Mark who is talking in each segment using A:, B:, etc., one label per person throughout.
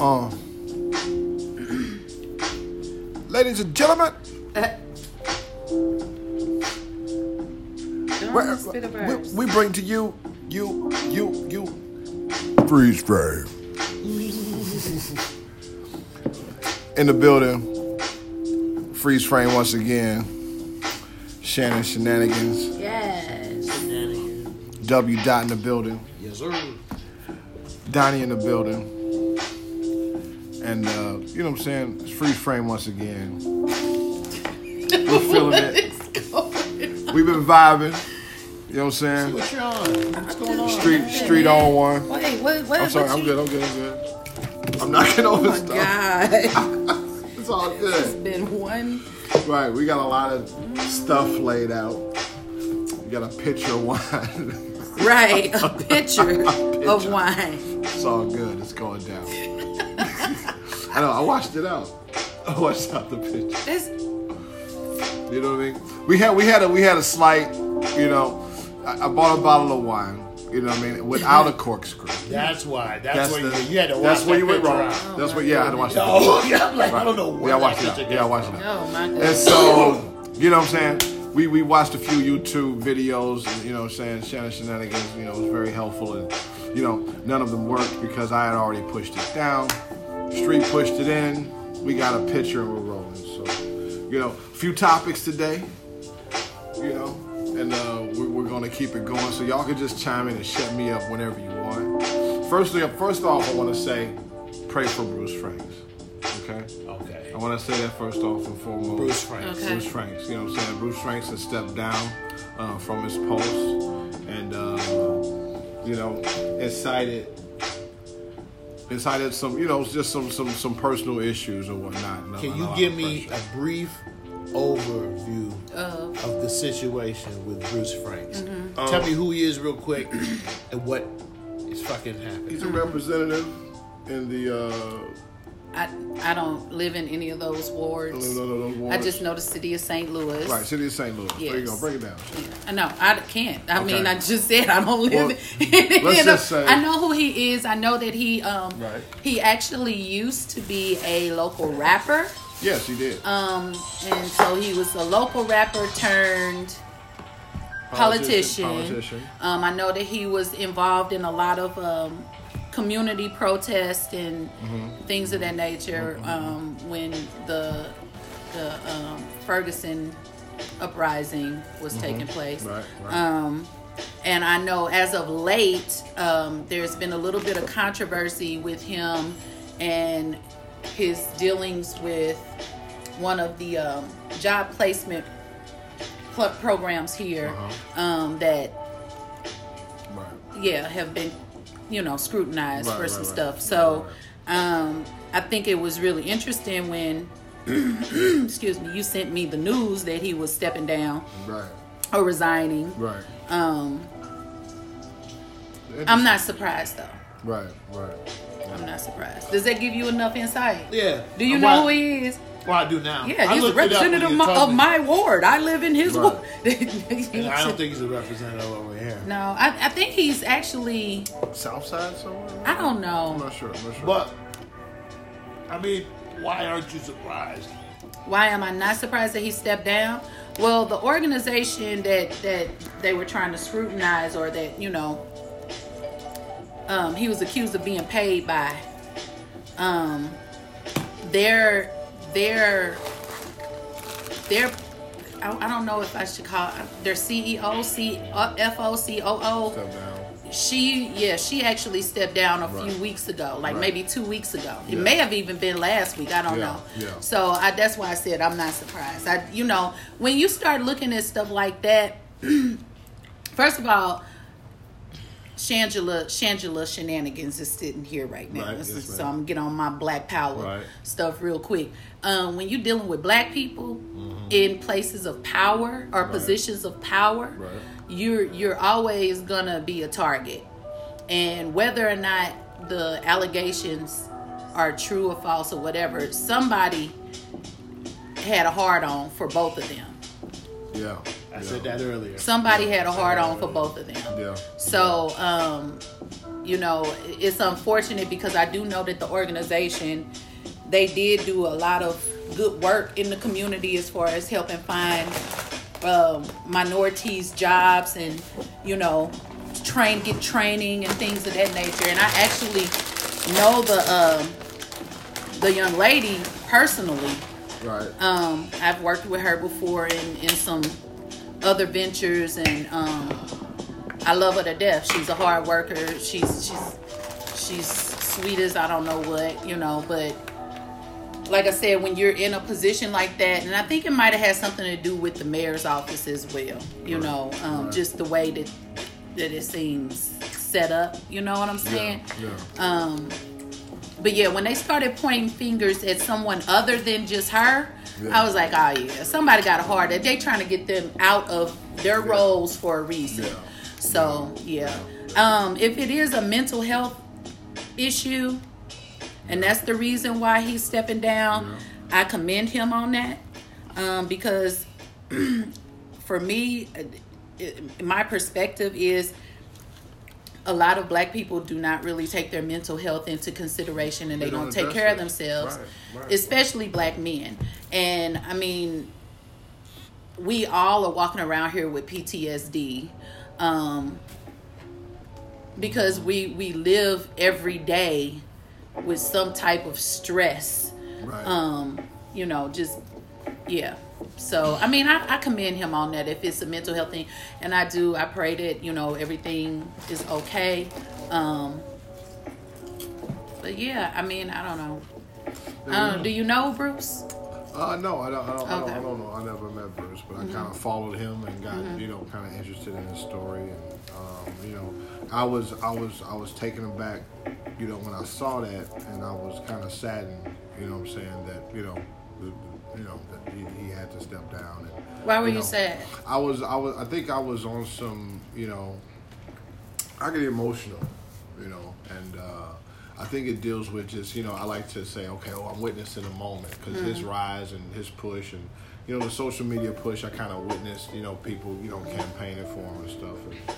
A: Um, ladies and gentlemen,
B: Don't spit a
A: we, we bring to you, you, you, you, freeze frame. In the building, freeze frame once again. Shannon Shenanigans,
B: Yes. Shenanigans.
A: W dot in the building.
C: Yes, sir.
A: Donnie in the building. And uh, you know what I'm saying? It's freeze frame once again. We're feeling it. We've been vibing. You know what I'm saying?
C: What you on? What's going on?
A: Street street on one.
B: Wait, what? What?
A: I'm sorry,
B: what
A: I'm
B: you-
A: good, I'm good, I'm good. I'm knocking over
B: Oh my
A: stuff.
B: God.
A: It's all good.
B: it's
A: good.
B: been one.
A: Right, we got a lot of stuff laid out. We got a pitcher of wine.
B: Right. A pitcher of wine.
A: It's all good. It's going down. I know. I washed it out. I washed out the picture.
B: It's,
A: You know what I mean? We had we had a we had a slight. You know, I, I bought a bottle of wine. You know what I mean? Without a corkscrew.
C: That's why. That's,
A: That's
C: where
A: the-
C: you, you had to watch
A: That's where you went wrong.
C: out.
A: That's what. Yeah, I had to watch that.
C: Oh, yeah, I'm like, I don't know
A: Right.
C: where
A: Yeah, I
C: that
A: watched it out. Yeah, I watched it
B: oh my
A: And so, you know what I'm saying? We, we watched a few YouTube videos, and, you know what I'm saying? Shannon Shenanigans, you know, was very helpful. And, you know, none of them worked because I had already pushed it down. Street pushed it in. We got a picture and we're rolling. So, you know, a few topics today, you know, and uh, we're, we're going to keep it going. So, y'all can just chime in and shut me up whenever you want. Firstly, first off, I want to say pray for Bruce Franks. Okay?
C: Okay.
A: I want to say that first off and foremost.
C: Bruce Franks.
B: Okay.
A: Bruce Franks. You know what I'm saying? Bruce Franks has stepped down uh, from his post and, uh, you know, incited, incited some, you know, just some some some personal issues or whatnot. and a-
C: Can you give me a brief overview
B: Uh,
C: of the situation with Bruce Franks?
B: Mm-hmm.
C: Tell me who he is real quick and what is fucking happening.
A: He's a representative in the. Uh,
B: I I don't live in any of those wards.
A: no, no, no, those
B: I just know the city of St. Louis.
A: Right, City of St. Louis. There you go. Break it down.
B: I know I can't. I
A: Okay.
B: mean, I just said I don't live.
A: Well,
B: in,
A: let's just say-
B: I know who he is. I know that he um
A: Right.
B: he actually used to be a local rapper.
A: Yes, he did.
B: Um, and so he was a local rapper turned politician.
A: Politician.
B: Um, I know that he was involved in a lot of um, community protests and
A: Mm-hmm.
B: things of that nature um, when the the um, Ferguson uprising was taking place.
A: Mm-hmm. Right, right.
B: Um, and I know as of late, um, there's been a little bit of controversy with him and his dealings with one of the um, job placement pl- programs here
A: Uh-huh.
B: um, that,
A: right.
B: yeah, have been, you know, scrutinized
A: Right,
B: for
A: right,
B: some
A: right.
B: stuff. So um, I think it was really interesting when, excuse me, you sent me the news that he was stepping down
A: Right.
B: or resigning.
A: Right.
B: Um, I'm not surprised though.
A: Right. Right.
B: I'm not surprised. Does that give you enough insight?
C: Yeah.
B: Do you know who he is?
C: Well, I do now.
B: Yeah,
C: I
B: he's a
C: looked it up when
B: representative of my, of my ward. I live in his
A: Right.
B: ward.
C: I don't think he's a representative over here.
B: No, I, I think he's actually.
A: South side somewhere?
B: I don't
A: I'm
B: know.
A: not sure. I'm not sure.
C: But, I mean, why aren't you surprised?
B: Why am I not surprised that he stepped down? Well, the organization that that they were trying to scrutinize, or that you know, um, he was accused of being paid by. Um, their their their I, I don't know if I should call their CEO, C, uh, FO,
A: Step.
B: She, yeah, she actually stepped down a
A: Right.
B: few weeks ago, like
A: Right.
B: maybe two weeks ago. It may have even been last week. I don't
A: Yeah,
B: know.
A: yeah.
B: So I, that's why I said I'm not surprised. I, you know, when you start looking at stuff like that, first of all, Shangela Shangela Shenanigans is sitting here right now.
A: Right, yes,
B: is- so I'm gonna get on my Black Power
A: Right.
B: stuff real quick. Um, when you're dealing with black people in places of power or
A: Mm-hmm. Right.
B: positions of power, you're you're always gonna be a target. And whether or not the allegations are true or false or whatever, somebody had a hard on for both of them.
A: Yeah.
C: I
A: yeah.
C: said that earlier.
B: Somebody had a hard on for both of them.
A: Yeah.
B: So, um, you know, it's unfortunate because I do know that the organization they did do a lot of good work in the community as far as helping find um, minorities jobs and you know train get training and things of that nature. And I actually know the um, the young lady personally.
A: Right.
B: Um, I've worked with her before in, in some other ventures, and um, I love her to death. She's a hard worker. She's she's she's sweet as I don't know what, you know. But like I said, when you're in a position like that, and I think it might have had something to do with the mayor's office as well. You
A: Right.
B: know, um,
A: Right.
B: just the way that that it seems set up. You know what I'm saying?
A: Yeah.
B: Um, but yeah, when they started pointing fingers at someone other than just her,
A: Yeah.
B: I was like, oh yeah, somebody got a heart. They trying to get them out of their
A: Yeah.
B: roles for a reason.
A: Yeah.
B: So yeah, um, if it is a mental health issue, and that's the reason why he's stepping down, I commend him on that um, because for me, uh, it, my perspective is a lot of black people do not really take their mental health into consideration and they,
A: They don't
B: don't take care of themselves
A: Right, right.
B: especially black men and i mean we all are walking around here with ptsd um, because we we live every day with some type of stress
A: Right.
B: um you know just yeah so i mean I, I commend him on that if it's a mental health thing and i do i pray that you know everything is okay um but yeah i mean i don't know know. do you know bruce
A: Uh, no, I don't. I don't, I don't, I don't know. I never met Bruce, but I kind of followed him and got you know kind of interested in his story, and um, you know, I was I was I was taken aback, you know, when I saw that, and I was kind of saddened, you know, what I'm saying that you know, you know that he, he had to step down. And,
B: why were you,
A: know,
B: sad
A: I was I was I think I was on some you know I get emotional, you know, and uh, I think it deals with just you know I like to say okay, oh I'm witnessing a moment because his rise and his push and you know the social media push I kind of witnessed you know people you know campaigning for him and stuff and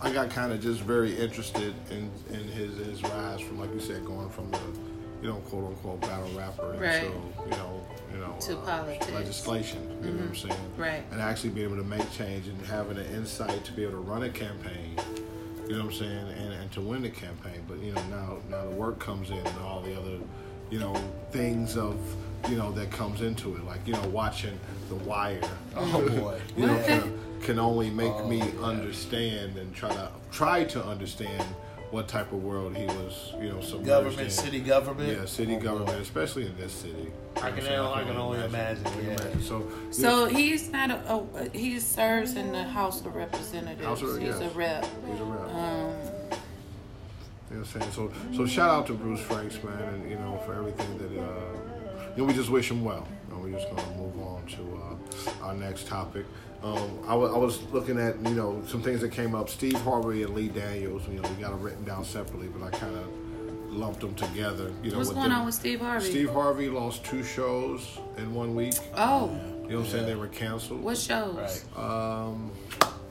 A: I got kind of just very interested in in his his rise from like you said going from the you know quote unquote battle rapper
B: Right.
A: into you know you know
B: To uh, politics.
A: legislation you know what I'm mm-hmm. saying
B: Right.
A: and actually be able to make change and having an insight to be able to run a campaign. You know what I'm saying, and, and to win the campaign. But you know now now the work comes in and all the other, you know, things of you know that comes into it. Like you know watching The Wire.
C: Oh boy.
A: you know can, can only make
C: Oh,
A: me
C: yeah.
A: understand and try to try to understand what type of world he was. You know, some
C: Government,
A: in.
C: city government.
A: Yeah, city
C: Oh, boy.
A: government, especially in this city.
C: I can
A: know
C: only-
A: I'm
C: I can only imagine, yeah.
A: So,
B: so he's not a, a he serves in the house of representatives
A: House of-
B: he's a rep
A: he's a rep.
B: um
A: You know what I'm saying? So, so shout out to Bruce Franks, man, and you know for everything that uh, you know. We just wish him well. You know, we're just gonna move on to uh, our next topic. Um, I was looking at you know some things that came up. Steve Harvey and Lee Daniels. You know, we got them written down separately, but I kind of lumped them together. You know,
B: what's
A: with
B: going
A: them.
B: on with steve harvey
A: Steve Harvey lost two shows in one week.
B: oh
A: You know what I'm saying? They were canceled.
B: what shows
C: Right.
A: Um,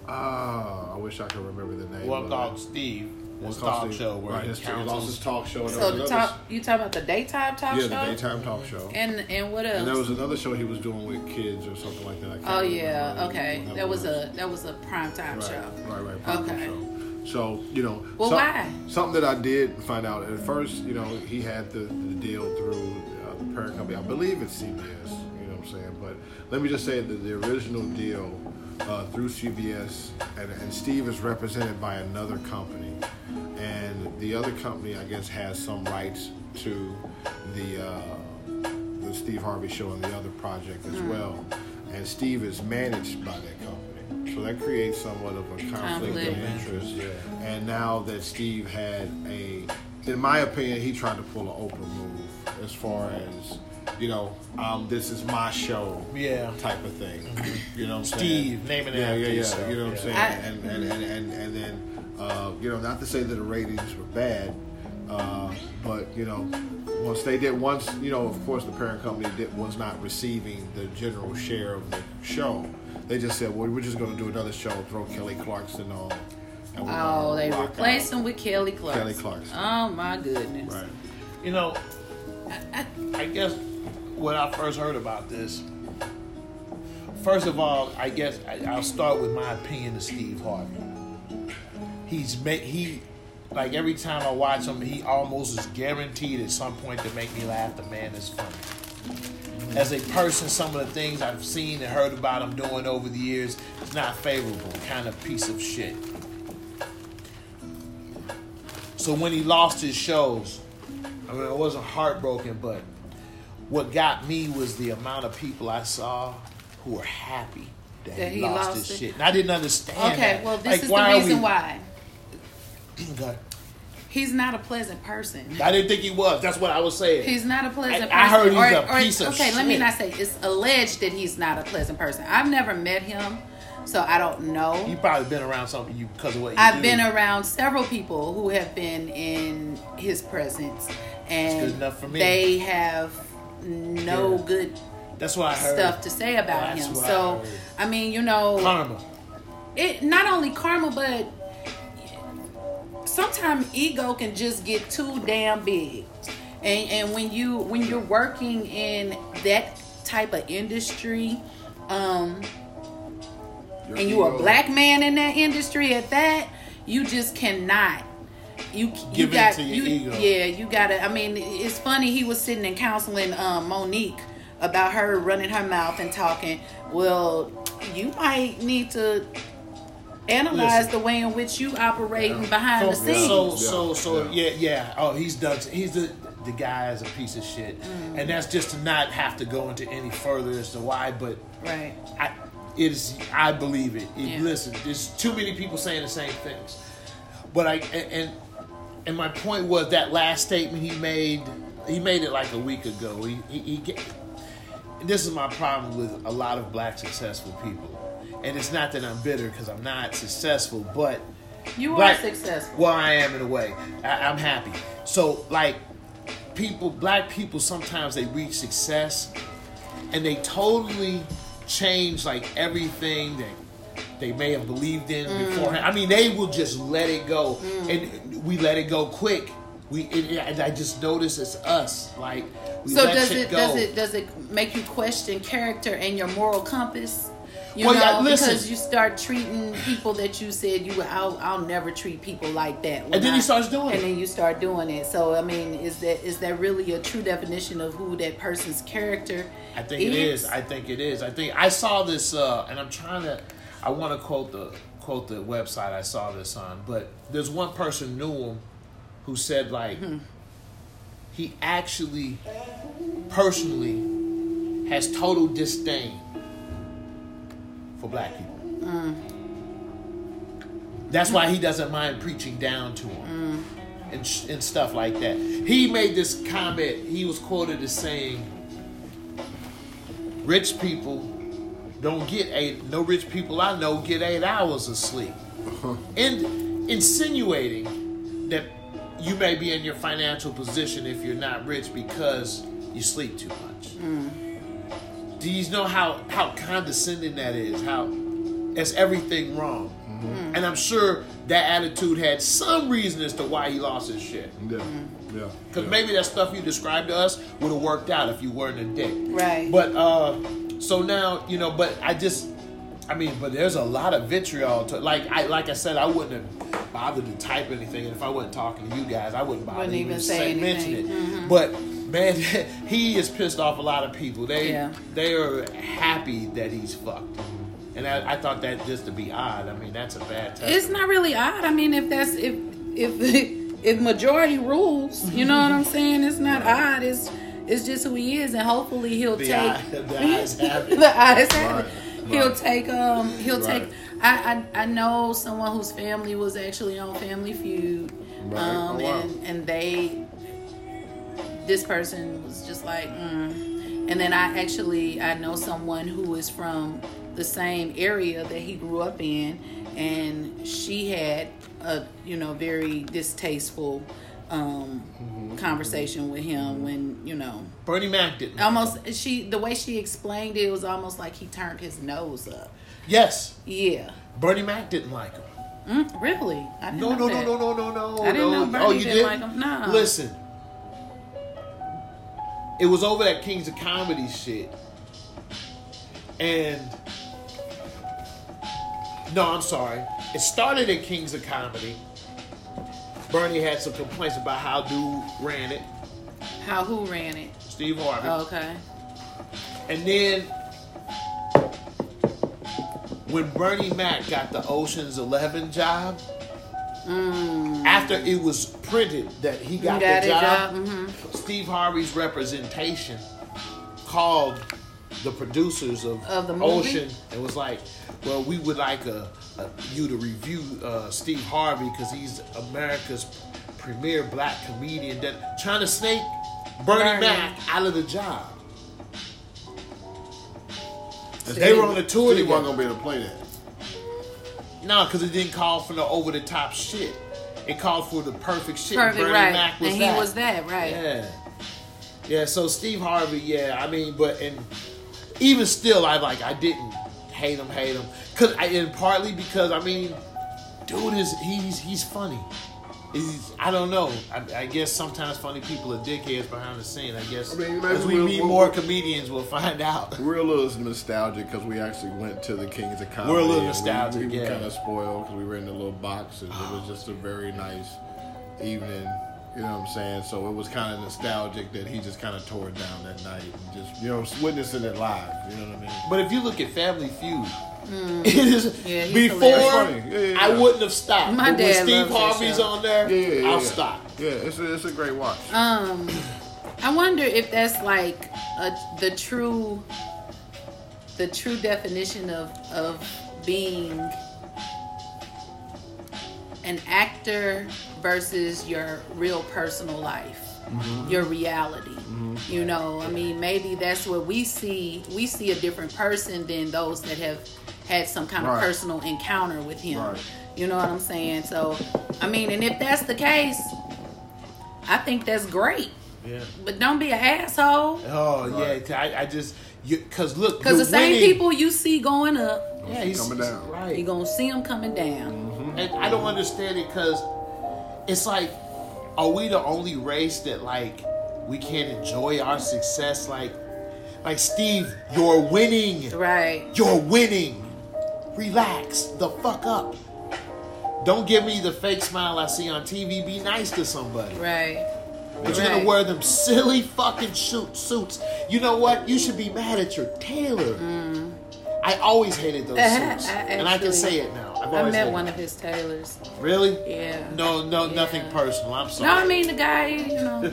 A: ah, I wish I could remember the name.
C: One
A: of
C: called. Steve.
A: One
C: His talk
A: Steve-
C: show where
A: right,
C: he
A: his, he lost his talk show. and
B: so
A: was
B: the
A: another-
B: top you talking about the daytime talk
A: Yeah,
B: show Yeah,
A: the daytime talk show.
B: and and what else
A: And there was another show he was doing with kids or something like that. I can't
B: Oh
A: remember
B: yeah,
A: what
B: okay.
A: that
B: That was a that was a prime time
A: right,
B: show.
A: right, right, prime
B: Okay.
A: show. So you know,
B: Well,
A: some-
B: why?
A: Something that I did find out at first. You know, he had the, the deal through uh, the parent company. I believe it's CBS. You know what I'm saying? But let me just say that the original deal uh, through CBS and, and Steve is represented by another company, and the other company I guess has some rights to the. Uh, the Steve Harvey show and the other project as
B: Hmm.
A: well. And Steve is managed by that company. So that creates somewhat of a conflict
B: Conflict.
A: of interest. Yeah. And now that Steve had a, in my opinion, he tried to pull an Oprah move as far as, you know, um, this is my show
C: Yeah.
A: type of thing. You know what I'm saying?
C: Steve, naming it
A: yeah,
C: after
A: yeah, yeah.
C: yourself,
A: You know what I'm saying?
B: I-
A: and, and, and, and, and then, uh, you know, not to say that the ratings were bad, uh, but, you know, once they did, once, you know, of course the parent company did, was not receiving the general share of the show, they just said, well, we're just going to do another show, throw Kelly Clarkson on. And we're
B: Oh,
A: gonna
B: they
A: rock
B: replaced him with Kelly Clarkson.
A: Kelly Clarkson.
B: Oh my goodness.
A: Right.
C: You know, I, I guess when I first heard about this, first of all, I guess I, I'll start with my opinion of Steve Harvey. He's made he like every time I watch him, he almost is guaranteed at some point to make me laugh. The man is funny. As a person, some of the things I've seen and heard about him doing over the years is not favorable. Kind of piece of shit. So when he lost his shows, I mean, I wasn't heartbroken, but what got me was the amount of people I saw who were happy that,
B: That
C: he, lost,
B: lost
C: his
B: it.
C: shit. And I didn't understand.
B: Okay,
C: that.
B: well, this
C: Like,
B: is the reason
C: we-
B: why. He's not a pleasant person.
C: I didn't think he was. That's what I was saying.
B: He's not a pleasant
C: I- I heard he's a piece of
B: okay, let me not say it's alleged that he's not a pleasant person. I've never met him, so I don't know.
C: you probably been around something you because of what you
B: I've
C: do.
B: been around several people who have been in his presence, and
C: good enough for me.
B: they have no
C: Yeah.
B: good
C: That's what I heard.
B: stuff to say about
C: That's
B: him.
C: I
B: So,
C: heard.
B: I mean, you know,
C: Karma.
B: it not only karma, but sometimes ego can just get too damn big. And and when you when you're working in that type of industry, um,
A: Your
B: and you a black man in that industry at that, you just cannot. You you
C: Give in
B: got
C: to your
B: you
C: ego.
B: yeah you gotta. I mean, it's funny. He was sitting and counseling um, Monique about her running her mouth and talking. Well, you might need to analyze
C: Listen.
B: the way in which you operating behind the
C: So,
B: scenes.
C: so,
A: Yeah.
C: so, so,
A: Yeah.
C: yeah, yeah. Oh, he's done. He's the the guy is a piece of shit,
B: Mm.
C: and that's just to not have to go into any further as to why. But
B: right.
C: I, it is. I believe it. it
B: Yeah.
C: Listen, there's too many people saying the same things. But I and, and and my point was that last statement he made. He made it like a week ago. He he. he get, this is my problem with a lot of black successful people, and it's not that I'm bitter because I'm not successful, but
B: You are
C: Black-
B: successful.
C: well, I am in a way. I, I'm happy. So, like, people, black people, sometimes they reach success and they totally change like everything that they may have believed in
B: Mm.
C: beforehand. I mean, they will just let it go, and we let it go quick. We it, and I just notice it's us. Like,
B: So does it
C: go.
B: does it does it make you question character and your moral compass? You
C: Well,
B: know,
C: yeah,
B: because you start treating people that you said you I'll, I'll never treat people like that.
C: And then he starts doing
B: and
C: it.
B: then you start doing it. So I mean, is that is that really a true definition of who that person's character?
C: I think it is. I think it is. I think I saw this, uh, and I'm trying to. I want to quote the quote the website I saw this on, but there's one person knew him who said like hmm. he actually personally has total disdain for black people. Hmm. That's why he doesn't mind preaching down to them hmm. and, sh- and stuff like that. He made this comment. He was quoted as saying, "Rich people don't get eight. No rich people I know get eight hours of sleep," uh-huh. and insinuating that you may be in your financial position if you're not rich because you sleep too much. Mm. Do you know how how condescending that is? How that's everything wrong. Mm-hmm. And I'm sure that attitude had some reason as to why he lost his shit.
A: Yeah. Mm-hmm. Yeah.
C: Because
A: yeah.
C: maybe that stuff you described to us would have worked out if you weren't a dick.
B: Right.
C: But uh so now, you know, but I just I mean, but there's a lot of vitriol to like I like I said, I wouldn't have bothered to type anything and if I wasn't talking to you guys, I wouldn't bother
B: Wouldn't even
C: even
B: say
C: say, mention it.
B: Mm-hmm.
C: But man, he has pissed off a lot of people. They
B: Yeah.
C: they are happy that he's fucked. And I, I thought that just to be odd. I mean, that's a bad test.
B: It's not really odd. I mean, if that's if if if majority rules, you know what I'm saying? It's not odd. It's it's just who he is, and hopefully he'll
C: The
B: take
C: eye- the ayes have it.
B: the ayes have it.
A: Right,
B: He'll
A: right.
B: take um he'll
A: Right.
B: take. I, I I know someone whose family was actually on Family Feud, um
A: Oh, wow.
B: and and they this person was just like, mm. and then I actually I know someone who is from the same area that he grew up in, and she had a you know very distasteful um, conversation with him when you know
C: Bernie Mac didn't.
B: almost she the way she explained it, it was almost like he turned his nose up.
C: yes,
B: Yeah,
C: Bernie Mac didn't like him.
B: Mm, really? I didn't
C: No,
B: know
C: no, no,
B: that.
C: no, no, no, no.
B: I didn't
C: no.
B: know Bernie
C: oh, you
B: didn't
C: did?
B: like him. No.
C: Listen, it was over that Kings of Comedy shit, and no, I'm sorry. It started at Kings of Comedy. Bernie had some complaints about how dude ran it,
B: How who ran it?
C: Steve Harvey,
B: Oh, okay.
C: and then when Bernie Mac got the Ocean's Eleven job. After it was printed that he got,
B: Mm. Got
C: the job,
B: job, mhm.
C: Steve Harvey's representation called the producers of,
B: Of the movie?
C: Ocean and was like, "Well, we would like a, you to review uh, Steve Harvey because he's America's premier black comedian that trying to snake Bernie,
B: Bernie.
C: Mac out of the job."
A: And
C: They were on the tour
A: Steve
C: together.
A: wasn't gonna be able to play that.
C: No, because it didn't call for no over the top shit. It called for the perfect shit.
B: Perfect,
C: Bernie
B: right.
C: Mac was
B: and
C: that.
B: he was that, right.
C: Yeah. Yeah, so Steve Harvey, yeah, I mean, but and even still I like I didn't hate him, hate him. Cause I and partly because I mean, dude is he's he's funny. He's, I don't know. I, I guess sometimes funny people are dickheads behind the scene. I guess
A: I mean,
C: as we
A: we'll-
C: meet
A: we'll-
C: more comedians, we'll find out.
A: We're a little nostalgic because we actually went to the Kings of Comedy.
C: We're a little nostalgic,
A: We, we
C: yeah.
A: kind of spoiled because we were in the little box, and it was oh, just a very nice evening. You know what I'm saying? So it was kind of nostalgic that he just kind of tore it down that night and just you know witnessing it live. You know what I mean?
C: But if you look at Family Feud, it is
B: Mm. Yeah,
C: before
B: hilarious.
A: Yeah, yeah,
C: I wouldn't have stopped.
B: My
C: but when Steve Harvey's on there,
A: Yeah, yeah, yeah.
C: I'll
A: yeah.
C: stop.
A: Yeah, it's a, it's a great watch.
B: Um, I wonder if that's like a, the true, the true definition of of being an actor versus your real personal life, your reality. You know, I mean, maybe that's what we see. We see a different person than those that have had some kind of personal encounter with him.
A: Right.
B: You know what I'm saying? So, I mean, and if that's the case, I think that's great.
C: Yeah.
B: But don't be an asshole.
C: Oh
A: Right.
C: yeah, I, I just because look,
B: Because the
C: you're
B: same
C: winning.
B: people you see going up,
C: yeah, he's
A: coming down.
C: Right, you're
B: going to see them coming down.
C: And I don't understand it because it's like, are we the only race that like we can't enjoy our success? Like, like Steve, you're winning.
B: Right.
C: You're winning. Relax the fuck up. Don't give me the fake smile I see on TV. Be nice to somebody.
B: Right.
C: But you're gonna wear them silly fucking suit suits. You know what? You should be mad at your tailor. Mm. I always hated those
B: I
C: suits, and I can say it now. I've
B: I met one of his tailors.
C: Really?
B: Yeah.
C: No, no,
B: Yeah.
C: nothing personal. I'm sorry.
B: No, I mean the guy, you know.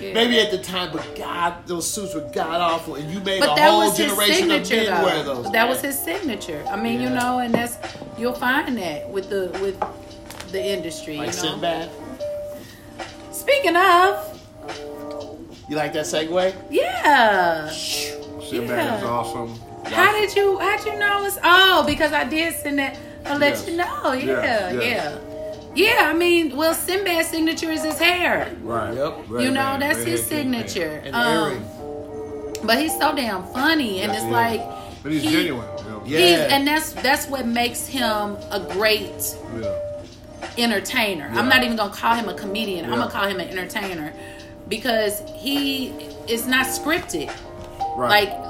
B: Yeah.
C: Maybe at the time, but God, those suits were god awful, and you made
B: But
C: a
B: that
C: whole
B: was
C: generation of
B: signature,
C: men wear
B: though.
C: those.
B: That
C: man.
B: was his signature. I mean, you know, and that's you'll find that with the with the industry.
C: like
B: you know.
C: Sinbad.
B: Speaking of,
C: You like that segue?
B: yeah.
A: Sinbad
B: Yeah.
A: is awesome.
B: How did you how'd you know it's oh because I did send that I'll let
A: Yes.
B: you know. Yeah,
A: Yes, yes.
B: yeah. Yeah, I mean, well Sinbad's signature is his hair.
A: Right.
C: Yep.
A: Red
B: you know,
A: band,
B: that's
A: red
B: his
A: head, king band.
B: signature.
C: And
B: Um, but he's so damn funny and
A: Yes,
B: it's
A: he is.
B: like
A: But he's
B: he-
A: genuine. You know?
C: Yeah.
B: He's, and that's that's what makes him a great
A: Yeah.
B: entertainer.
A: Yeah.
B: I'm not even gonna call him a comedian. I'm gonna call him an entertainer because he is not scripted.
A: Right.
B: Like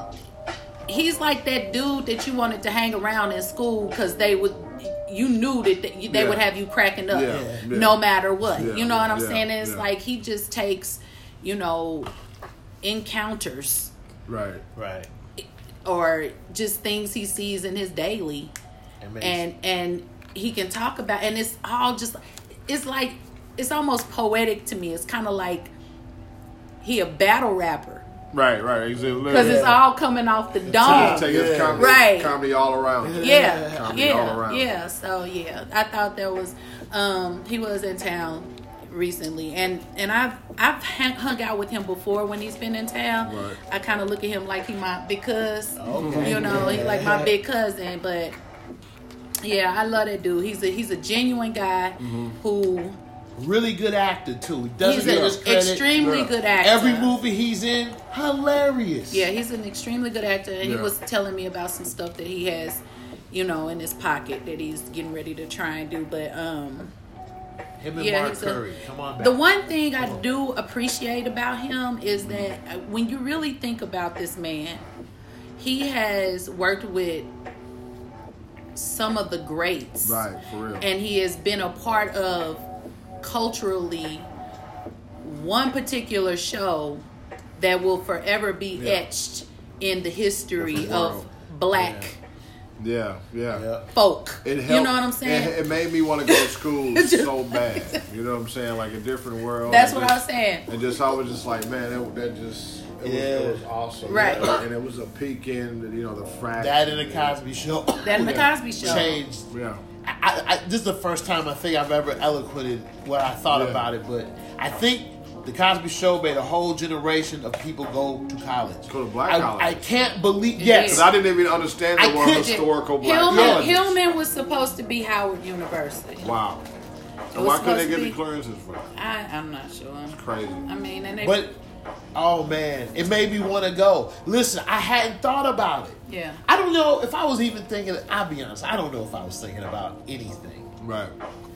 B: he's like that dude that you wanted to hang around in school because they would. You knew that they, they
A: Yeah.
B: would have you cracking up,
A: Yeah, yeah.
B: no matter what.
A: Yeah,
B: You know what I'm
A: yeah,
B: saying? It's
A: yeah.
B: like he just takes, you know, encounters
A: right.
C: Right.
B: or just things he sees in his daily
C: And makes-
B: and and he can talk about and it's all just it's like it's almost poetic to me it's kind of like he a battle rapper
A: Right. Right. Because
B: because it's all coming off the dome
A: take his
C: Yeah.
A: comedy,
B: Right.
A: comedy all around.
B: yeah
A: Comedy all
B: yeah
A: around.
B: yeah so yeah i thought that was um he was in town recently and and i've i've hung hung out with him before when he's been in town
A: Right.
B: i kind of look at him like he my big cuz
C: Okay.
B: you know he like my big cousin but yeah i love that dude he's a he's a genuine guy
A: Mm-hmm.
B: who
C: really good actor too. He doesn't
B: he's
C: get
B: an
C: his credit.
B: extremely
A: Yeah.
B: good actor
C: Every movie he's in, hilarious.
B: Yeah, he's an extremely good actor, and he was telling me about some stuff that he has, you know, in his pocket that he's getting ready to try and do. But um,
C: Him and
B: Yeah,
C: Mark
B: he's a-
C: Curry. Come on back.
B: the one thing I do appreciate about him is that uh, when you really think about this man, he has worked with some of the greats.
A: Right, for real.
B: And he has been a part of culturally one particular show that will forever be
A: Yeah.
B: etched in the history
A: Of the
B: of black
A: yeah, yeah.
C: Yeah.
B: folk.
A: It
B: you know what I'm saying?
A: It, it made me want to go to school so bad. You know what I'm saying? Like a different world.
B: That's
A: And
B: what I was saying.
A: And just I was just like, man, it, that just it was,
C: Yeah.
A: it was awesome.
B: Right.
A: Yeah, And it was a peek in, you know, the fraction.
C: That and the Cosby Show.
B: That and the Cosby Show.
C: changed.
A: Yeah.
C: I, I, this is the first time I think I've ever eloquated what I thought
A: Yeah.
C: about it, but I think the Cosby Show made a whole generation of people go to college.
A: Go to black
C: I,
A: college.
C: I can't believe.
B: It
C: Yes,
A: I didn't even understand
C: I
A: the word historical black
B: Hillman,
A: colleges.
B: Hillman was supposed to be Howard University.
A: Wow. And why couldn't they get
B: to
A: the clearances for it?
B: I, I'm not sure.
A: It's crazy.
B: I mean, and they,
C: but oh man, it made me want to go. Listen, I hadn't thought about it.
B: yeah,
C: I don't know if I was even thinking. I'll be honest. I don't know if I was thinking about anything.
A: Right.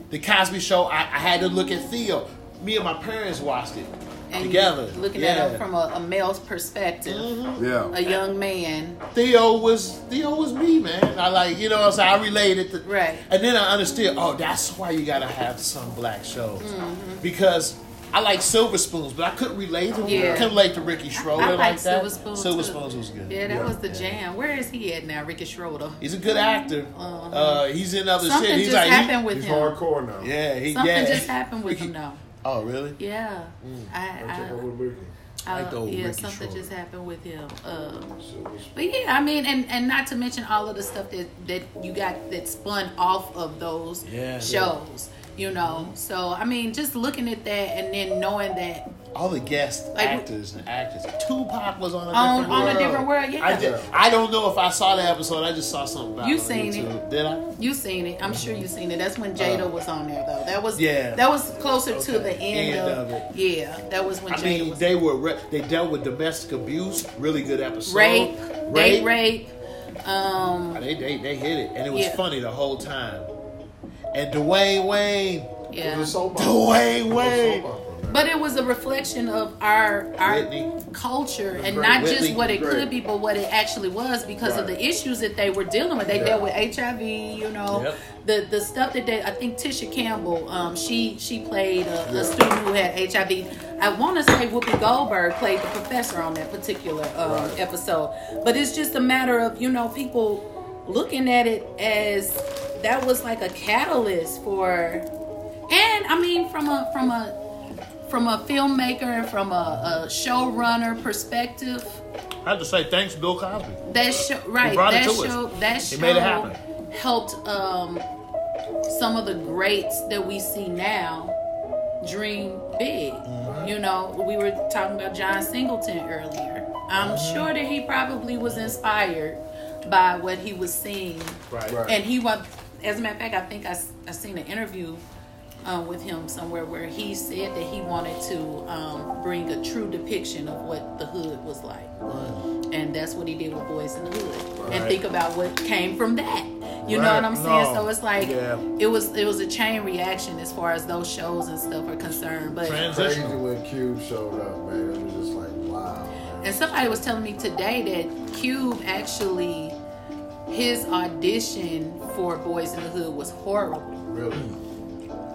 C: The Cosby Show. I, I had to look at Theo. Me and my parents watched it
B: and
C: together.
B: looking
C: yeah.
B: at him from a, a male's perspective,
A: Yeah.
B: a young man.
C: Theo was Theo was me, man. I like you know what I'm saying. I related to
B: Right.
C: and then I understood. Oh, that's why you gotta have some black shows
B: Mm-hmm.
C: because I like Silver Spoons, but I couldn't relate to
B: Yeah.
C: I couldn't relate to Ricky Schroder
B: I
C: like
B: like
C: that.
B: Silver Spoons.
C: Silver
B: too.
C: Spoons was good.
B: Yeah, that
A: Yeah.
B: was the jam. Where is he at now, Ricky Schroder?
C: He's a good actor.
B: Uh-huh.
C: Uh, he's in other
B: Something
C: shit. He's
B: just
C: like he-
B: happened with
A: He's
B: him.
A: hardcore now.
C: yeah, he
B: Something
C: yeah.
B: just happened with
C: Ricky-
B: him though.
C: Oh really?
B: Yeah, I,
A: Check
B: I,
A: out.
B: I,
C: like the old
B: yeah,
C: Ricky
B: something
C: Schroder.
B: just happened with him. Uh, But yeah, I mean, and and not to mention all of the stuff that that you got that spun off of those
C: Yeah.
B: shows. You know, so I mean, just looking at that and then knowing that
C: All the guest
B: Like-
C: actors and actors. Tupac was on a
B: On-
C: different
B: on a
C: world.
B: different world, yeah.
C: I, did, I don't know if I saw the episode. I just saw something about
B: You
C: it.
B: seen it.
C: Did I?
B: you seen it, I'm sure you seen it. That's when Jada
C: Uh,
B: was on there, though. That was
C: Yeah.
B: That was closer to the end,
C: End
B: of,
C: of it.
B: Yeah, that was when
C: I
B: Jada
C: mean,
B: was
C: they were re- they dealt with domestic abuse. Really good episode.
B: rape, date
C: rape.
B: rape. Um,
C: They, they they hit it, and it was
B: Yeah.
C: funny the whole time. And Dwayne Wayne,
B: yeah.
A: Was a.
C: Dwayne
A: It was a
C: Wayne.
A: soap opera, man.
B: But it was a reflection of our our
C: Whitney.
B: culture, and
A: great.
B: not
C: Whitney
B: just what it
A: great.
B: could be, but what it actually was, because of the issues that they were dealing with. They
A: Yeah.
B: dealt with HIV, you know,
C: Yep.
B: the the stuff that they. I think Tisha Campbell, um, she she played a,
A: Yeah.
B: a student who had HIV. I want to say Whoopi Goldberg played the professor on that particular um,
A: Right.
B: episode, but it's just a matter of you know people looking at it as that was like a catalyst for and I mean, from a from a from a filmmaker and from a, a showrunner perspective,
C: I have to say thanks, Bill Cosby.
B: that show right
C: brought it
B: that
C: to us.
B: show that show
C: made it happen.
B: helped um, some of the greats that we see now dream big.
C: Mm-hmm.
B: You know, we were talking about John Singleton earlier. I'm
C: Mm-hmm.
B: sure that he probably was inspired by what he was seeing
C: Right.
A: Right.
B: and he was as a matter of fact i think i, s- I seen an interview um, with him somewhere where he said that he wanted to um, bring a true depiction of what the hood was like and that's what he did with boys in the hood and think about what came from that you know what i'm saying
C: No.
B: so it's like
C: Yeah.
B: it was it was a chain reaction as far as those shows and stuff are concerned but
C: Trans-
A: Crazy when Cube showed up, man. It was just like, wow. Man.
B: And somebody was telling me today that Cube actually, his audition for Boys in the Hood was horrible.
A: Really?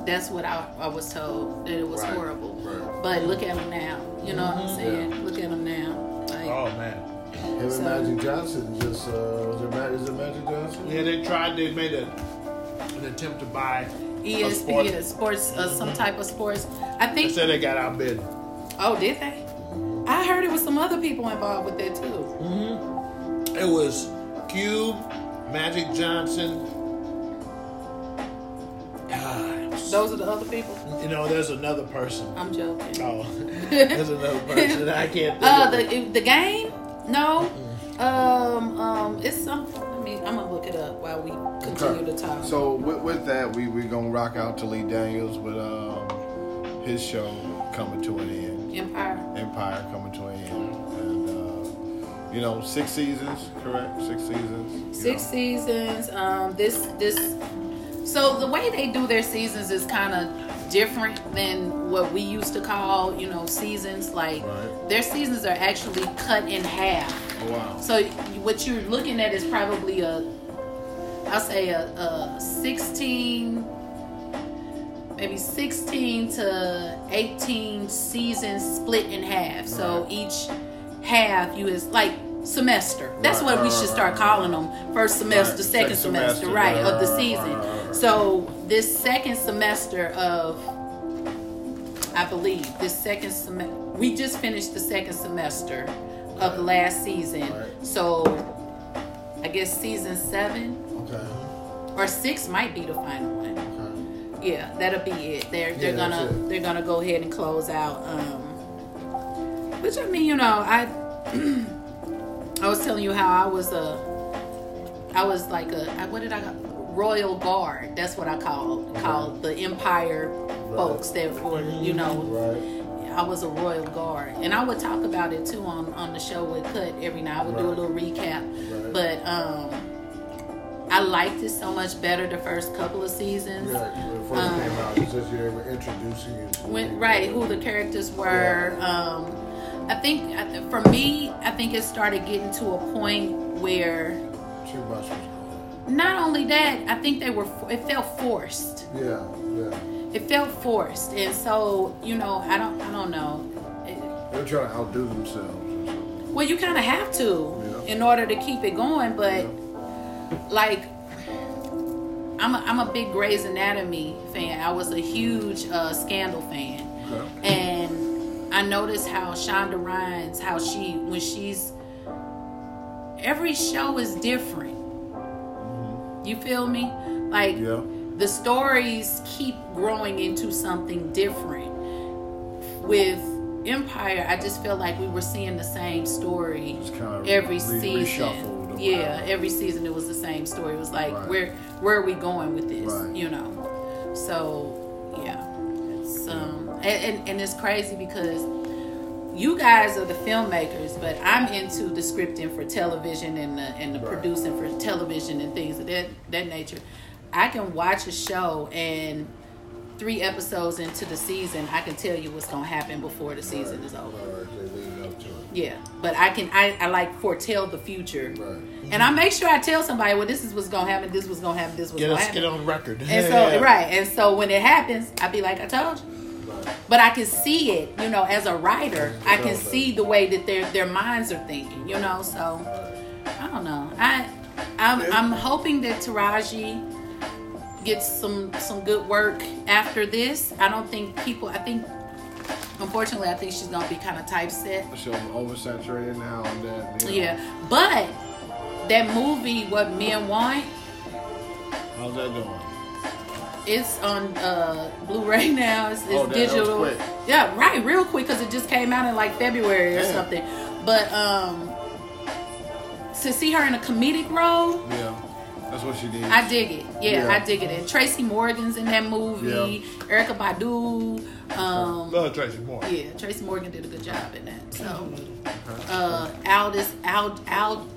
B: That's what I, I was told that it was
A: Right,
B: horrible.
A: right.
B: But look at him now. You know what I'm saying? Look at him now. Like,
C: Oh man.
A: Him
B: So-
A: and Magic Johnson just, uh, was it, Ma- is it Magic Johnson?
C: Yeah, they tried. They made a, an attempt to buy a sport.
B: ESPN sports, uh, some type of sports. I
C: They
B: think.
C: said they got outbid.
B: Oh, did they? I heard it was some other people involved with that too.
C: It was Cube, Magic Johnson. Ah,
B: Those are the other people.
C: you know, there's another person.
B: I'm joking.
C: Oh, there's another person. I can't. Think
B: Uh,
C: of it.
B: the the game? No. Um, um, it's something. I mean, I'm gonna look it up while we continue to talk.
A: So with, with that, we we gonna rock out to Lee Daniels with um, his show coming to an end,
B: Empire.
A: Empire coming to an end, and you know, six seasons, correct? Six seasons.
B: Six
A: know.
B: seasons. Um, this this. So the way they do their seasons is kind of different than what we used to call, you know, seasons. Like
A: Right.
B: their seasons are actually cut in half.
A: Oh wow.
B: So what you're looking at is probably a, I'll say a, a 16, maybe 16 to 18 seasons split in half. So each half you is like semester. That's
A: Right,
B: what we should start calling them. First semester, second
A: second
B: semester,
A: semester,
B: right, of the season.
A: right.
B: So this second semester of I believe this second semester. We just finished the second semester of the last season. So I guess season seven
A: Okay.
B: or six might be the final one.
A: Okay.
B: Yeah, that'll be it. They're they're
A: Yeah,
B: gonna
A: it.
B: they're gonna go ahead and close out. Um, which I mean, you know, I I was telling you how I was a I was like a I- what did I royal guard? That's what I call called the empire folks that were you know
A: Right.
B: I was a royal guard, and I would talk about it too on on the show with Cut every night. I would do a little recap,
A: Right.
B: but um, I liked it so much better the first couple of seasons.
D: Yeah, when it first
B: Um,
D: came out, just they were introducing you
B: When, right, who the characters were. Um, I think for me, I think it started getting to a point where
D: Too much
B: not only that, I think they were. It felt forced.
D: Yeah, yeah.
B: It felt forced, and so you know, I don't, I don't know. It,
A: They're trying to outdo themselves.
B: Well, you kind of have to
A: Yeah.
B: in order to keep it going, but like I'm a, I'm a big Grey's Anatomy fan. I was a huge uh, Scandal fan,
A: Okay.
B: and I noticed how Shonda Rhimes, how she when she's every show is different. You feel me? Like
A: Yeah.
B: the stories keep growing into something different. With Empire, I just felt like we were seeing the same story every
A: re-
B: season. Yeah, every season it was the same story. It was like,
A: Right.
B: where where are we going with this?
A: Right.
B: You know. So yeah, it's um and, and and it's crazy because you guys are the filmmakers, but I'm into the scripting for television and the and the
D: Right.
B: producing for television and things of that that nature. I can watch a show and three episodes into the season, I can tell you what's gonna happen before the season is over.
D: Right, they lead up to it.
B: Yeah, but I can I, I like foretell the future,
D: Right.
B: and I make sure I tell somebody, well, this is what's gonna happen, this was gonna happen, this was
C: Get
B: gonna
C: us
B: happen.
C: get on record.
B: And so right, and so when it happens, I be like, I told you. But I can see it, you know, as a writer, I can see the way that their their minds are thinking, you know. So I don't know. I I'm I'm hoping that Taraji gets some some good work after this. I don't think people. I think unfortunately, I think she's gonna be kind of typeset.
A: So oversaturated now and that. you know.
B: Yeah, but that movie, what men want,
A: How's that doing?
B: It's on uh, Blu-ray now. It's, it's
A: Oh, that- that was
B: digital.
A: quick.
B: Yeah, right, real quick because it just came out in like February or
A: Damn.
B: something. But um, to see her in a comedic role,
A: Yeah. That's what she did.
B: I dig it. Yeah,
A: Yeah.
B: I dig it. And Tracy Morgan's in that movie. Yeah. Erykah Badu. Um,
C: Love Tracy Morgan.
B: yeah, Tracy Morgan did a good job in that. So, uh, Aldis Ald Ald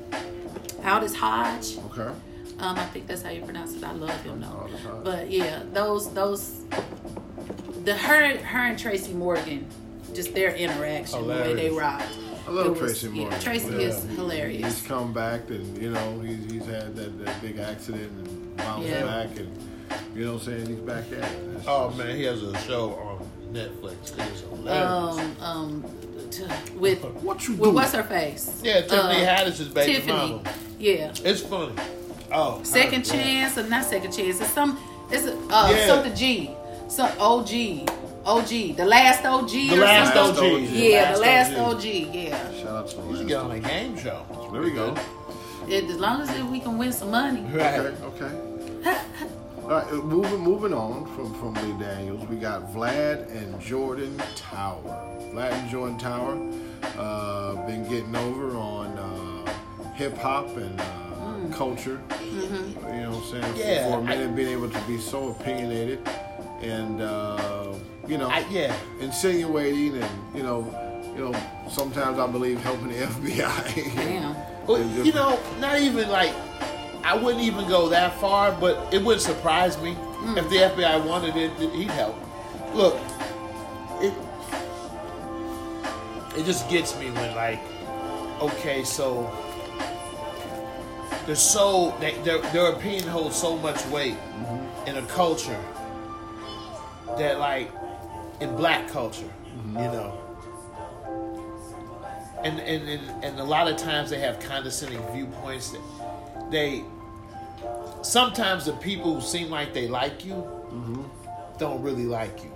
B: Aldis Hodge.
A: Okay.
B: Um, I think that's how you pronounce it. I love him though. But yeah, those those the her her and Tracy Morgan, just their interaction, the way they
C: Hilarious.
B: rocked.
A: I love
B: was-
A: Tracy
B: yeah,
A: Morgan.
B: Tracy
A: Yeah.
B: is hilarious.
A: He's come back and you know he's, he's had that, that big accident and bounced
B: Yeah.
A: back and you know what I'm saying he's back at it. It's
C: Oh
A: just-
C: man, he has a show on Netflix. It is hilarious.
B: Um, um, t- with
A: What you
B: with
A: doing?
B: what's her face?
C: yeah, Tiffany
B: Uh,
C: Haddish's baby
B: Tiffany.
C: mama.
B: Yeah.
C: It's funny. Oh,
B: Second chance or not second chance? It's some. It's a, uh,
C: Yeah.
B: something G. Some OG. OG. The last OG.
C: The
B: or
C: last
B: something?
C: OG.
B: Yeah, the last
C: OG.
B: OG. Yeah.
A: Shout out to the
C: You should
A: last
C: get on a game show.
A: There we go.
B: It, as long as we can win some money.
C: Right.
A: Okay, okay. All right, uh, moving moving on from from Lee Daniels, we got Vlad and Jordan Tower. Vlad and Jordan Tower uh, been getting over on uh, hip hop and uh, culture. You know what I'm saying? For-
C: Yeah,
A: For, a
C: I-
A: minute, being able to be so opinionated and uh, you know,
C: I, yeah.
A: insinuating and you know, you know, sometimes I believe helping the FBI.
B: Damn.
C: Well, you know, not even like I wouldn't even go that far, but it wouldn't surprise me if the FBI wanted it. He'd help. Look, it it just gets me when like, okay, so they're so they, their their opinion holds so much weight in a culture that like in black culture, you know. And, and, and, and a lot of times they have condescending viewpoints that they sometimes the people who seem like they like you don't really like you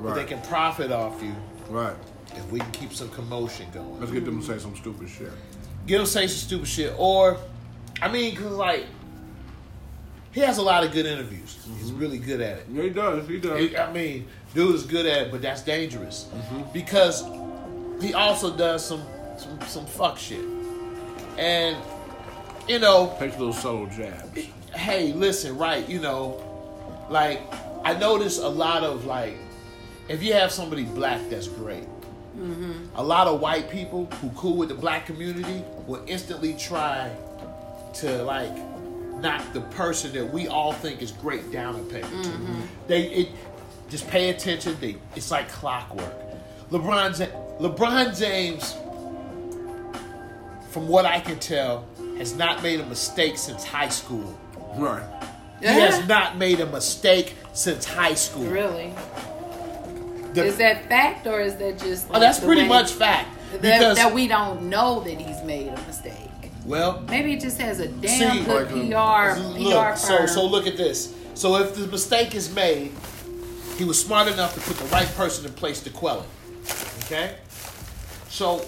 C: but they can profit off you
A: Right.
C: if we can keep some commotion going
A: Let's get them to say some stupid shit.
C: get him say some stupid shit or i mean because like he has a lot of good interviews he's really good at it
A: Yeah, he does. He does.
C: I mean, dude is good at it, but that's dangerous
A: Mm-hmm.
C: because he also does some some some fuck shit. And you know,
A: Takes little subtle jabs.
C: hey, listen, right? You know, like I notice a lot of like, if you have somebody black, that's great. A lot of white people who cool with the black community will instantly try to like knock the person that we all think is great down a peg. or two. They it just pay attention. They it's like clockwork. LeBron LeBron James, from what I can tell, has not made a mistake since high school.
A: Right.
C: He has not made a mistake since high school.
B: Really?
C: The-
B: Is that fact or is that just?
C: oh, that's
B: the
C: pretty
B: way-
C: much fact.
B: That,
C: Because
B: that we don't know that he's made a mistake.
C: Well,
B: Maybe it just has a damn
C: See,
B: good
A: like,
B: PR,
C: look,
B: PR
C: so
B: firm.
C: so look at this. So if the mistake is made, he was smart enough to put the right person in place to quell it. Okay? So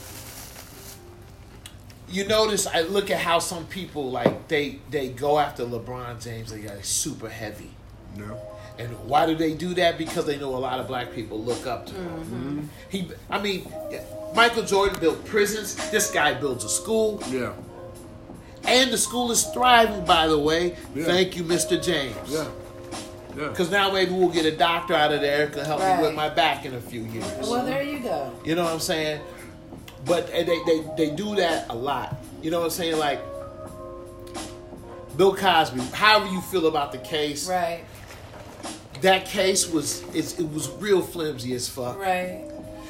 C: you notice I look at how some people like they they go after LeBron James, they got super heavy.
A: Yeah.
C: And why do they do that? Because they know a lot of black people look up to him. Mm-hmm. He, I mean, Michael Jordan built prisons. This guy builds a school,
A: Yeah.
C: And the school is thriving. By the way,
A: Yeah.
C: thank you, Mr. James.
A: Yeah. Yeah.
C: Because now maybe we'll get a doctor out of there to help me with my back in a few years.
B: well, there you go.
C: You know what I'm saying? But they, they, they do that a lot. You know what I'm saying? Like Bill Cosby. However you feel about the case,
B: Right,
C: that case was it's, it was real flimsy as fuck.
B: right.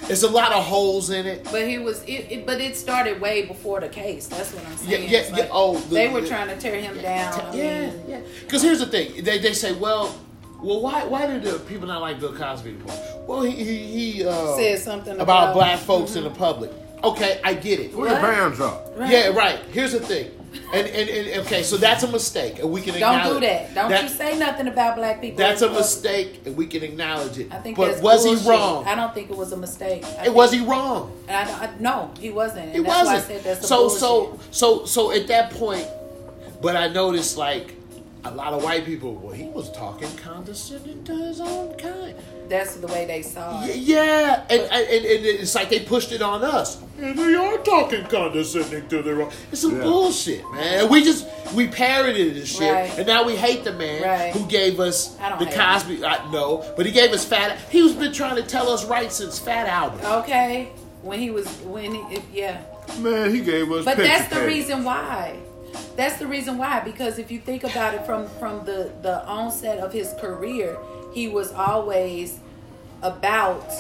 C: There's a lot of holes in it.
B: But he was, it, it, but it started way before the case. That's what I'm saying.
C: yeah, yeah.
B: like
C: Oh, the-
B: they were
C: the-
B: trying to tear him down. I
C: yeah,
B: mean,
C: yeah. Because here's the thing: they, they say, well, well, why why do the people not like Bill Cosby anymore? Well, he he, he uh,
B: Said something
C: about,
B: about-
C: black folks in the public. Okay, I get it.
A: Put your
B: What?
A: bands up.
B: Right.
C: Yeah, right. Here's the thing, and, and, and okay, so that's a mistake, and we can
B: Don't
C: acknowledge
B: do that. Don't
C: that-
B: you say nothing about black people.
C: That's a mistake, and we can acknowledge it.
B: I think
C: but
B: that's
C: was
B: bullshit.
C: he wrong?
B: I don't think it was a mistake. I
C: It was
B: think-
C: he wrong?
B: I, I, no, he wasn't. And
C: It wasn't.
B: Why I said that's
C: so
B: bullshit.
C: so so so at that point, but I noticed like a lot of white people. Well, he was talking condescending to his own kind.
B: that's the way they saw it.
C: Yeah, and, and, and it's like they pushed it on us. And they are talking condescending to their own. It's some
A: Yeah.
C: bullshit, man. We just we parroted this shit,
B: Right.
C: and now we hate the man
B: Right.
C: who gave us
B: I don't
C: the
B: hate
C: Cosby. I, no, but he gave us Fat. He was been trying to tell us right since Fat Albert.
B: Okay, when he was when he it, yeah,
A: Man, he gave us
B: but that's the
A: page.
B: reason why. That's the reason why because if you think about it from from the the onset of his career, he was always about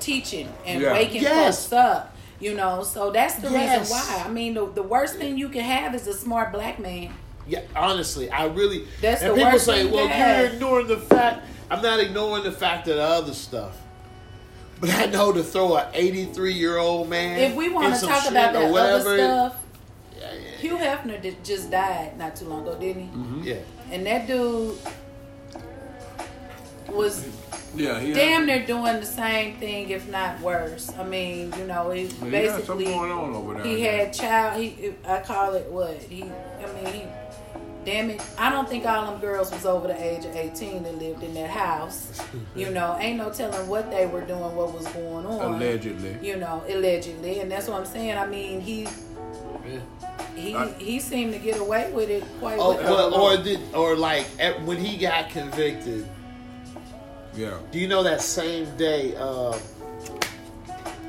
B: teaching and
A: Yeah.
B: waking
C: Yes.
B: folks up. You know, so that's the
C: Yes.
B: reason why. I mean, the, the worst thing you can have is a smart black man.
C: Yeah, honestly, I really.
B: That's
C: and
B: the
C: people
B: worst
C: say,
B: thing
C: "Well,
B: to have.
C: you're ignoring the fact." I'm not ignoring the fact of the other stuff, but I know to throw an 83 year old man.
B: If we want to
C: some
B: talk
C: shit
B: about
C: or
B: that
C: whatever,
B: other stuff,
C: yeah, yeah,
B: Hugh Hefner did, just died not too long ago, didn't he?
A: Mm-hmm.
C: yeah.
B: And that dude was
A: Yeah, he
B: damn near doing the same thing, if not worse. I mean, you know, he
A: He got something
B: basically
A: going on over there.
B: he had child. He I call it what he. I mean, he. Damn it! I don't think all them girls was over the age of eighteen that lived in that house. You know, ain't no telling what they were doing, what was going on.
A: allegedly.
B: You know, allegedly, and that's what I'm saying. I mean, he
C: yeah.
B: He
A: I-
B: he seemed to get away with it quite
C: Oh,
B: well.
C: well, or did or like at, when he got convicted,
A: Yeah.
C: Do you know that same day, uh,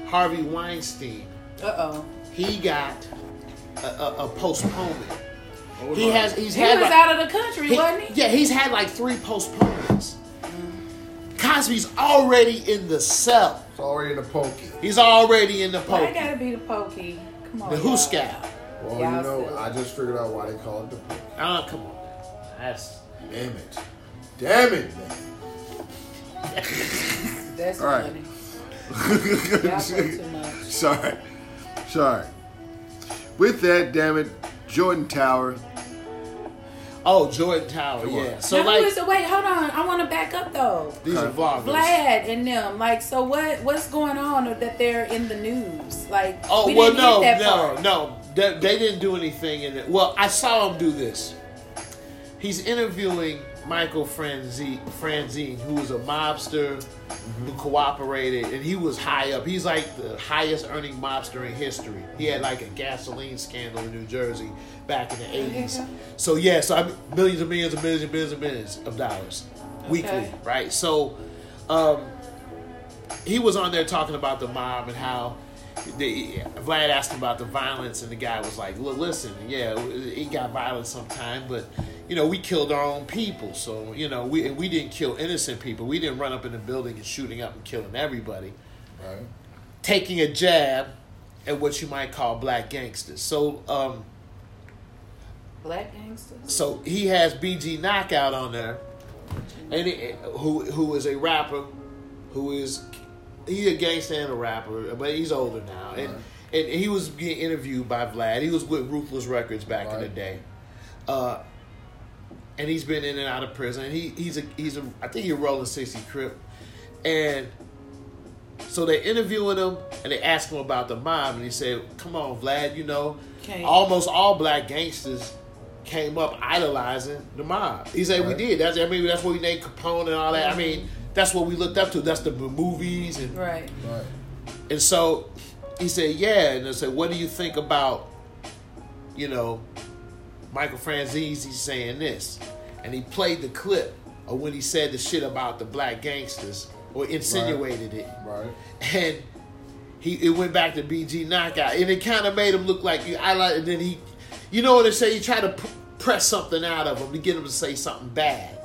C: Harvey Weinstein,
B: Uh oh.
C: he got a, a, a postponement.
A: What was
C: He has, he's
B: He
C: had
B: was
C: like,
B: out of the country,
C: he-
B: wasn't he?
C: yeah, he's had like three postponements. Cosby's already in the cell.
D: It's already in the pokey.
C: He's already in the
B: pokey.
C: I
B: gotta be the pokey? Come on.
C: The
B: y'all.
C: Who scout.
D: Well,
B: Y'all
D: you know,
B: silly.
D: I just figured out why they call it the pokey.
C: Oh, come on. That's
D: Damn it. Damn it, man.
B: That's
A: All right.
B: funny. Y'all too much.
A: Sorry. Sorry. With that, damn it, Jordan Tower.
C: oh Jordan Tower.
A: Come.
C: Yeah. So
B: now, who
C: like
B: is the wait? Hold on. I want to back up though.
C: these are vloggers.
B: Vlad and them, like, so what? What's going on that they're in the news? Like,
C: Oh
B: we
C: well,
B: didn't
C: no,
B: that
C: no,
B: part.
C: no. They, they didn't do anything in it. Well, I saw him do this. He's interviewing Michael Franzese, Franzese who was a mobster who cooperated, and he was high up. He's like the highest earning mobster in history. He had like a gasoline scandal in New Jersey back in the eighties. So yeah, so I mean, millions and millions and millions and millions and millions of dollars weekly, right? So. Um, he was on there talking about the mob and how the, Vlad asked him about the violence, and the guy was like, listen, yeah, it got violent sometime, but you know, we killed our own people, so you know, we we didn't kill innocent people. We didn't run up in the building and shooting up and killing everybody,
D: Right?
C: taking a jab at what you might call black gangsters." So, um,
B: Black gangsters.
C: so he has BG Knocc Out on there, and he, who who is a rapper, who is he's a gangster and a rapper, but he's older now, and and he was being interviewed by Vlad. He was with Ruthless Records back in the day, uh, and he's been in and out of prison. And he he's a he's a I think he's a Rolling Sixty Crip, and so they're interviewing him and they ask him about the mob, and he said, "Come on, Vlad, you know,
B: Okay.
C: almost all black gangsters." Came up idolizing the mob. He said we did. That's I mean that's what we named Capone and all that. I mean that's what we looked up to. That's the movies and
B: Right.
D: Right.
C: and so he said, yeah. And I said, what do you think about, you know, Michael Franzese saying this? And he played the clip of when he said the shit about the black gangsters or insinuated it.
D: Right.
C: And he it went back to BG Knocc Out. And it kind of made him look like I like and then he you know what they say, you try to p- press something out of him to get him to say something bad.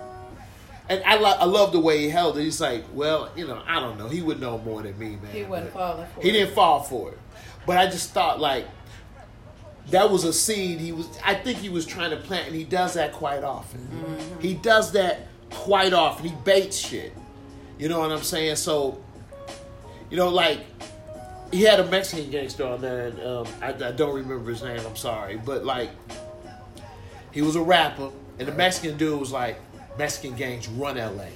C: And I, lo- I love the way he held it. He's like, well, you know, I don't know. He would know more than me, man.
B: He wasn't falling for
C: he
B: it.
C: He didn't fall for it. But I just thought like that was a seed he was I think he was trying to plant and he does that quite often.
B: Mm-hmm.
C: He does that quite often. He baits shit. You know what I'm saying? So you know like he had a Mexican gangster on there and um, I, I don't remember his name, I'm sorry. But like he was a rapper and the Mexican dude was like Mexican gangs run LA.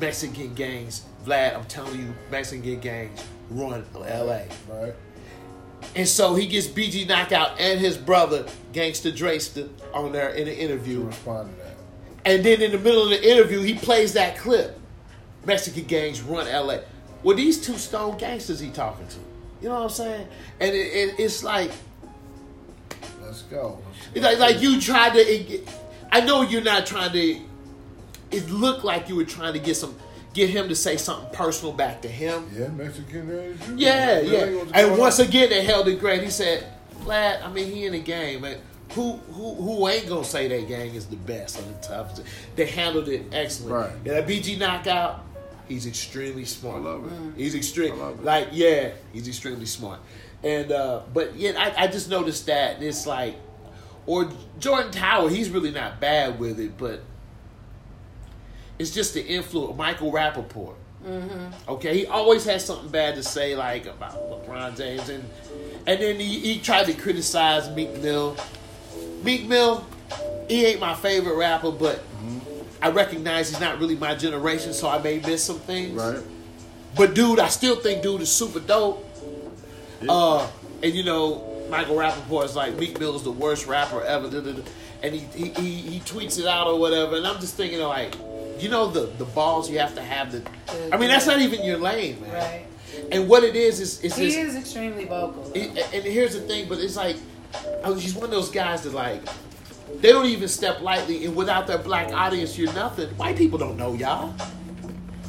C: Mexican gangs, Vlad, I'm telling you, Mexican gangs run LA.
D: Right.
C: And so he gets BG Knocc Out and his brother, Gangster Drayster, on there in an
D: To
C: interview.
D: respond to that.
C: And then in the middle of the interview, he plays that clip. Mexican gangs run LA. Well, these two stone gangsters he talking to. You know what I'm saying? And it, it, it's like,
D: Let's go.
C: it's like, like you tried to. I know you're not trying to. It looked like you were trying to get some, get him to say something personal back to him.
D: Yeah, Mexican guys. you
C: Yeah,
D: know,
C: yeah. And
D: going
C: once again, they held it great. He said, "Vlad, I mean, he in the game, but who who who ain't gonna say that gang is the best or the toughest? They handled it excellent.
A: Right.
C: Yeah, that BG Knocc Out, he's extremely smart.
A: I love it.
C: He's extreme.
A: I love it.
C: Like, yeah, he's extremely smart. And uh but yeah, I, I just noticed that it's like, or Jordan Tower, he's really not bad with it, but it's just the influence. Michael Rapaport. Okay, he always has something bad to say, like about LeBron James, and and then he, he tried to criticize Meek Mill. Meek Mill, he ain't my favorite rapper, but I recognize he's not really my generation, so I may miss some things.
A: Right.
C: But dude, I still think dude is super dope.
A: Yeah.
C: Uh, and you know, Michael Rapaport is like Meek Mill is the worst rapper ever, and he, he he he tweets it out or whatever. And I'm just thinking like, you know, the the balls you have to have. The I mean, that's not even your lane, man.
B: Right.
C: And what it is is is
B: He
C: this.
B: is extremely vocal. though.
C: And here's the thing, but it's like, he's one of those guys that like, they don't even step lightly, and without that black audience, you're nothing. White people don't know y'all.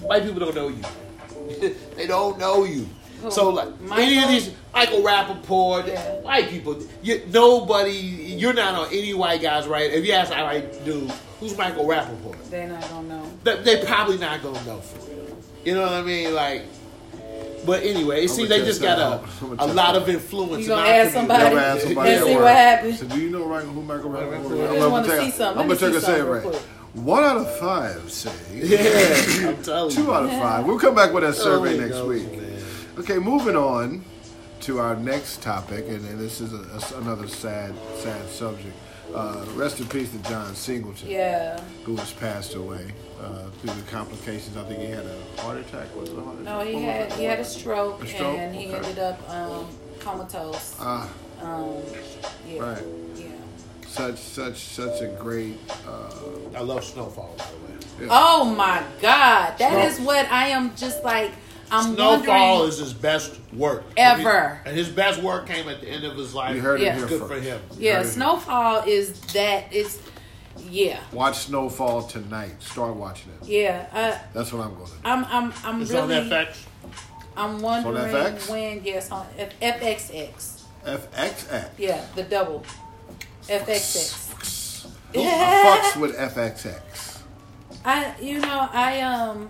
C: White people don't know you. they don't know you.
B: Who?
C: So like any of
B: Michael?
C: these Michael Rapaport,
B: Yeah.
C: white people, you, nobody, you're not on any white guys, right? If you ask a white dude, who's Michael Rapaport?
B: They're not gonna know.
C: They, they probably not gonna know for real. You know what I mean? Like, but anyway, it
A: I'ma
C: seems they just got
A: out.
C: a,
A: I'ma
C: a lot
A: that
C: of influence.
B: You
C: in
B: gonna
C: our
B: ask somebody?
A: Never asked somebody
B: And see what happens.
A: So do you know right, who Michael Rapaport is?
C: I
A: I'm
C: just
B: wanna see something.
A: I'm gonna
B: me
A: take a say it
B: something
A: right.
B: quick.
A: One out of five say.
C: Yeah, I'm telling
A: Two
C: you.
A: out of five. We'll come back with that oh, survey
C: Holy
A: next
C: Ghost,
A: week.
C: man.
A: Okay, moving on to our next topic, and, and this is a, a- another sad, sad subject. Uh, rest in peace to John Singleton,
B: Yeah.
A: who has passed away uh, through the complications. I think he had a heart attack. Was it a heart
B: No, he
A: What
B: had he had a stroke,
A: A stroke?
B: and he
A: Okay.
B: ended up um, comatose.
A: Ah,
B: Um, yeah.
A: right.
B: Yeah.
A: Such, such, such a great. Uh,
C: I love Snowfall, by the way.
B: Oh my God, that
C: Snow-
B: is what I am just like. I'm
C: Snowfall is his best work
B: Ever.
C: and his best work came at the end of his life.
A: you heard
B: Yeah.
A: it here
C: Good
A: first.
C: for him.
A: You
B: yeah,
A: heard it here.
B: Snowfall is that. It's yeah,
A: Watch Snowfall tonight. Start watching it.
B: yeah. I,
A: That's what I'm going to do.
B: I'm I'm I'm
C: It's
B: really.
C: on FX.
B: I'm wondering
A: FX?
B: when. Yes, on F- FXX.
A: FXX.
B: Yeah, the double. FXX.
A: Who fucks with FXX?
B: I you know I um.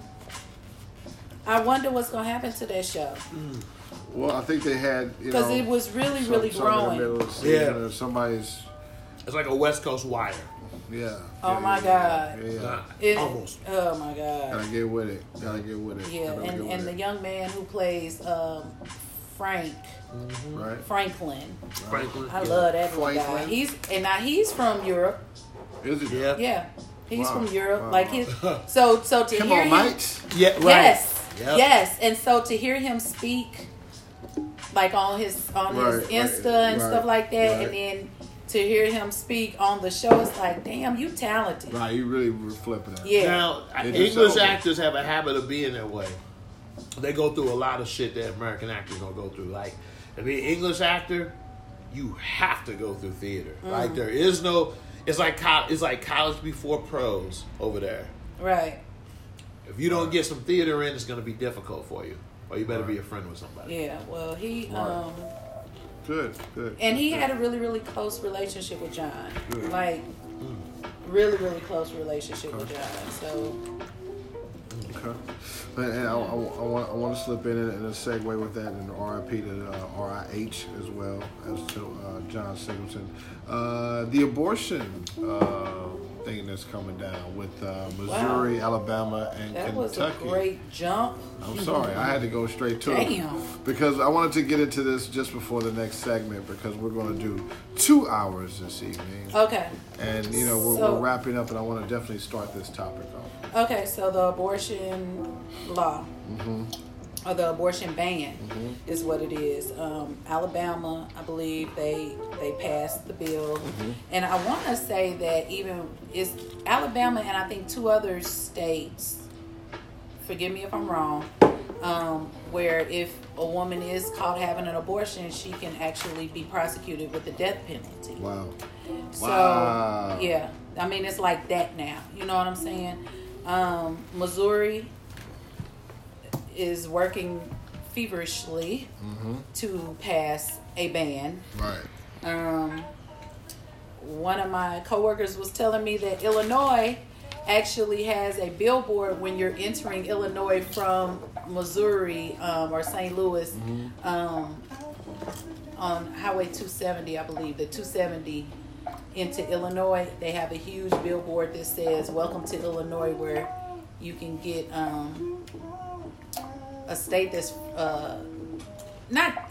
B: I wonder what's gonna happen to that show mm.
A: Well, I think they had
B: because it was really
A: some-
B: really
A: some in the
B: growing.
A: middle of the season
C: Yeah.
A: or uh, somebody's
C: It's like a West Coast wire.
A: yeah.
B: Oh
A: yeah,
B: my
A: yeah,
B: God.
A: Yeah, yeah.
B: It-
C: almost.
B: Oh my god.
A: Gotta get with it. Gotta get with it.
B: Yeah,
A: Gotta get
B: and,
A: with
B: and the
A: it.
B: young man who plays um, Frank mm-hmm.
A: right.
B: Franklin.
C: Franklin.
B: I
C: yeah.
B: love that little guy. He's and now he's from Europe.
A: Is it?
C: Yeah.
B: Yeah, he's
A: Wow.
B: from Europe.
A: Wow.
B: Like his so so to
A: Come
B: hear
A: on,
B: him,
A: mate.
C: Yeah, right.
B: Yes,
C: Yep.
B: yes, and so to hear him speak, like on his on his
A: Right, right,
B: Insta and
A: right,
B: stuff like that,
A: right.
B: and then to hear him speak on the show, it's like, damn, you talented.
A: Right, you really were flipping it.
B: Yeah.
C: Now,
A: It is
C: English
A: over.
C: actors have a habit of being that way. They go through a lot of shit that American actors don't go through. Like, to be an English actor, you have to go through theater.
B: Mm.
C: Like, there is no. It's like co- it's like college before pros over there.
B: Right.
C: If you don't get some theater in, it's going to be difficult for you, or you better be a friend with somebody.
B: Yeah. Well, he um.
A: Good, good.
B: And he
A: good.
B: had a really, really close relationship with John.
A: Good.
B: Like, really, really close relationship with John. So,
A: Okay. And, and I, I, I want I want to slip in and, and a segue with that and RIP to uh, RIH as well as to uh, John Singleton. Uh, the abortion uh, thing that's coming down with uh, Missouri, Alabama, and
B: that was
A: Kentucky.
B: a great jump.
A: I'm sorry, I had to go straight to
B: Damn.
A: it because I wanted to get into this just before the next segment because we're going to do two hours this evening,
B: Okay.
A: and you know we're,
B: So-
A: we're wrapping up, and I want to definitely start this topic off.
B: Okay, so the abortion law. Or the abortion ban is what it is. Um, Alabama, I believe they they passed the bill, and I want to say that even is Alabama and I think two other states. Forgive me if I'm wrong. Um, where if a woman is caught having an abortion, she can actually be prosecuted with the death penalty.
A: Wow.
B: So
A: Wow.
B: yeah, I mean it's like that now. You know what I'm saying? Um, Missouri is working feverishly to pass a ban.
A: Right.
B: Um, one of my coworkers was telling me that Illinois actually has a billboard when you're entering Illinois from Missouri um, or St. Louis um, on Highway 270, I believe, the 270 into Illinois. They have a huge billboard that says "Welcome to Illinois," where you can get um, a state that's uh, not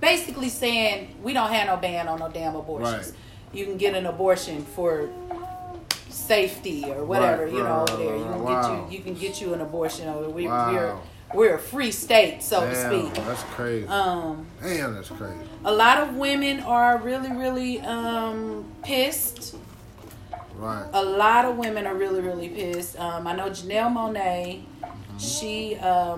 B: basically saying we don't have no ban on no damn abortions.
A: Right.
B: You can get an abortion for safety or whatever,
A: Right,
B: you know,
A: right,
B: over there. You can
A: wow.
B: get you you can get you an abortion over there. We,
A: Wow.
B: We're we're a free state, so to speak.
A: that's crazy.
B: Um,
A: Damn, that's crazy.
B: a lot of women are really, really um, pissed.
A: Right.
B: A lot of women are really, really pissed. Um, I know Janelle Monáe. She um,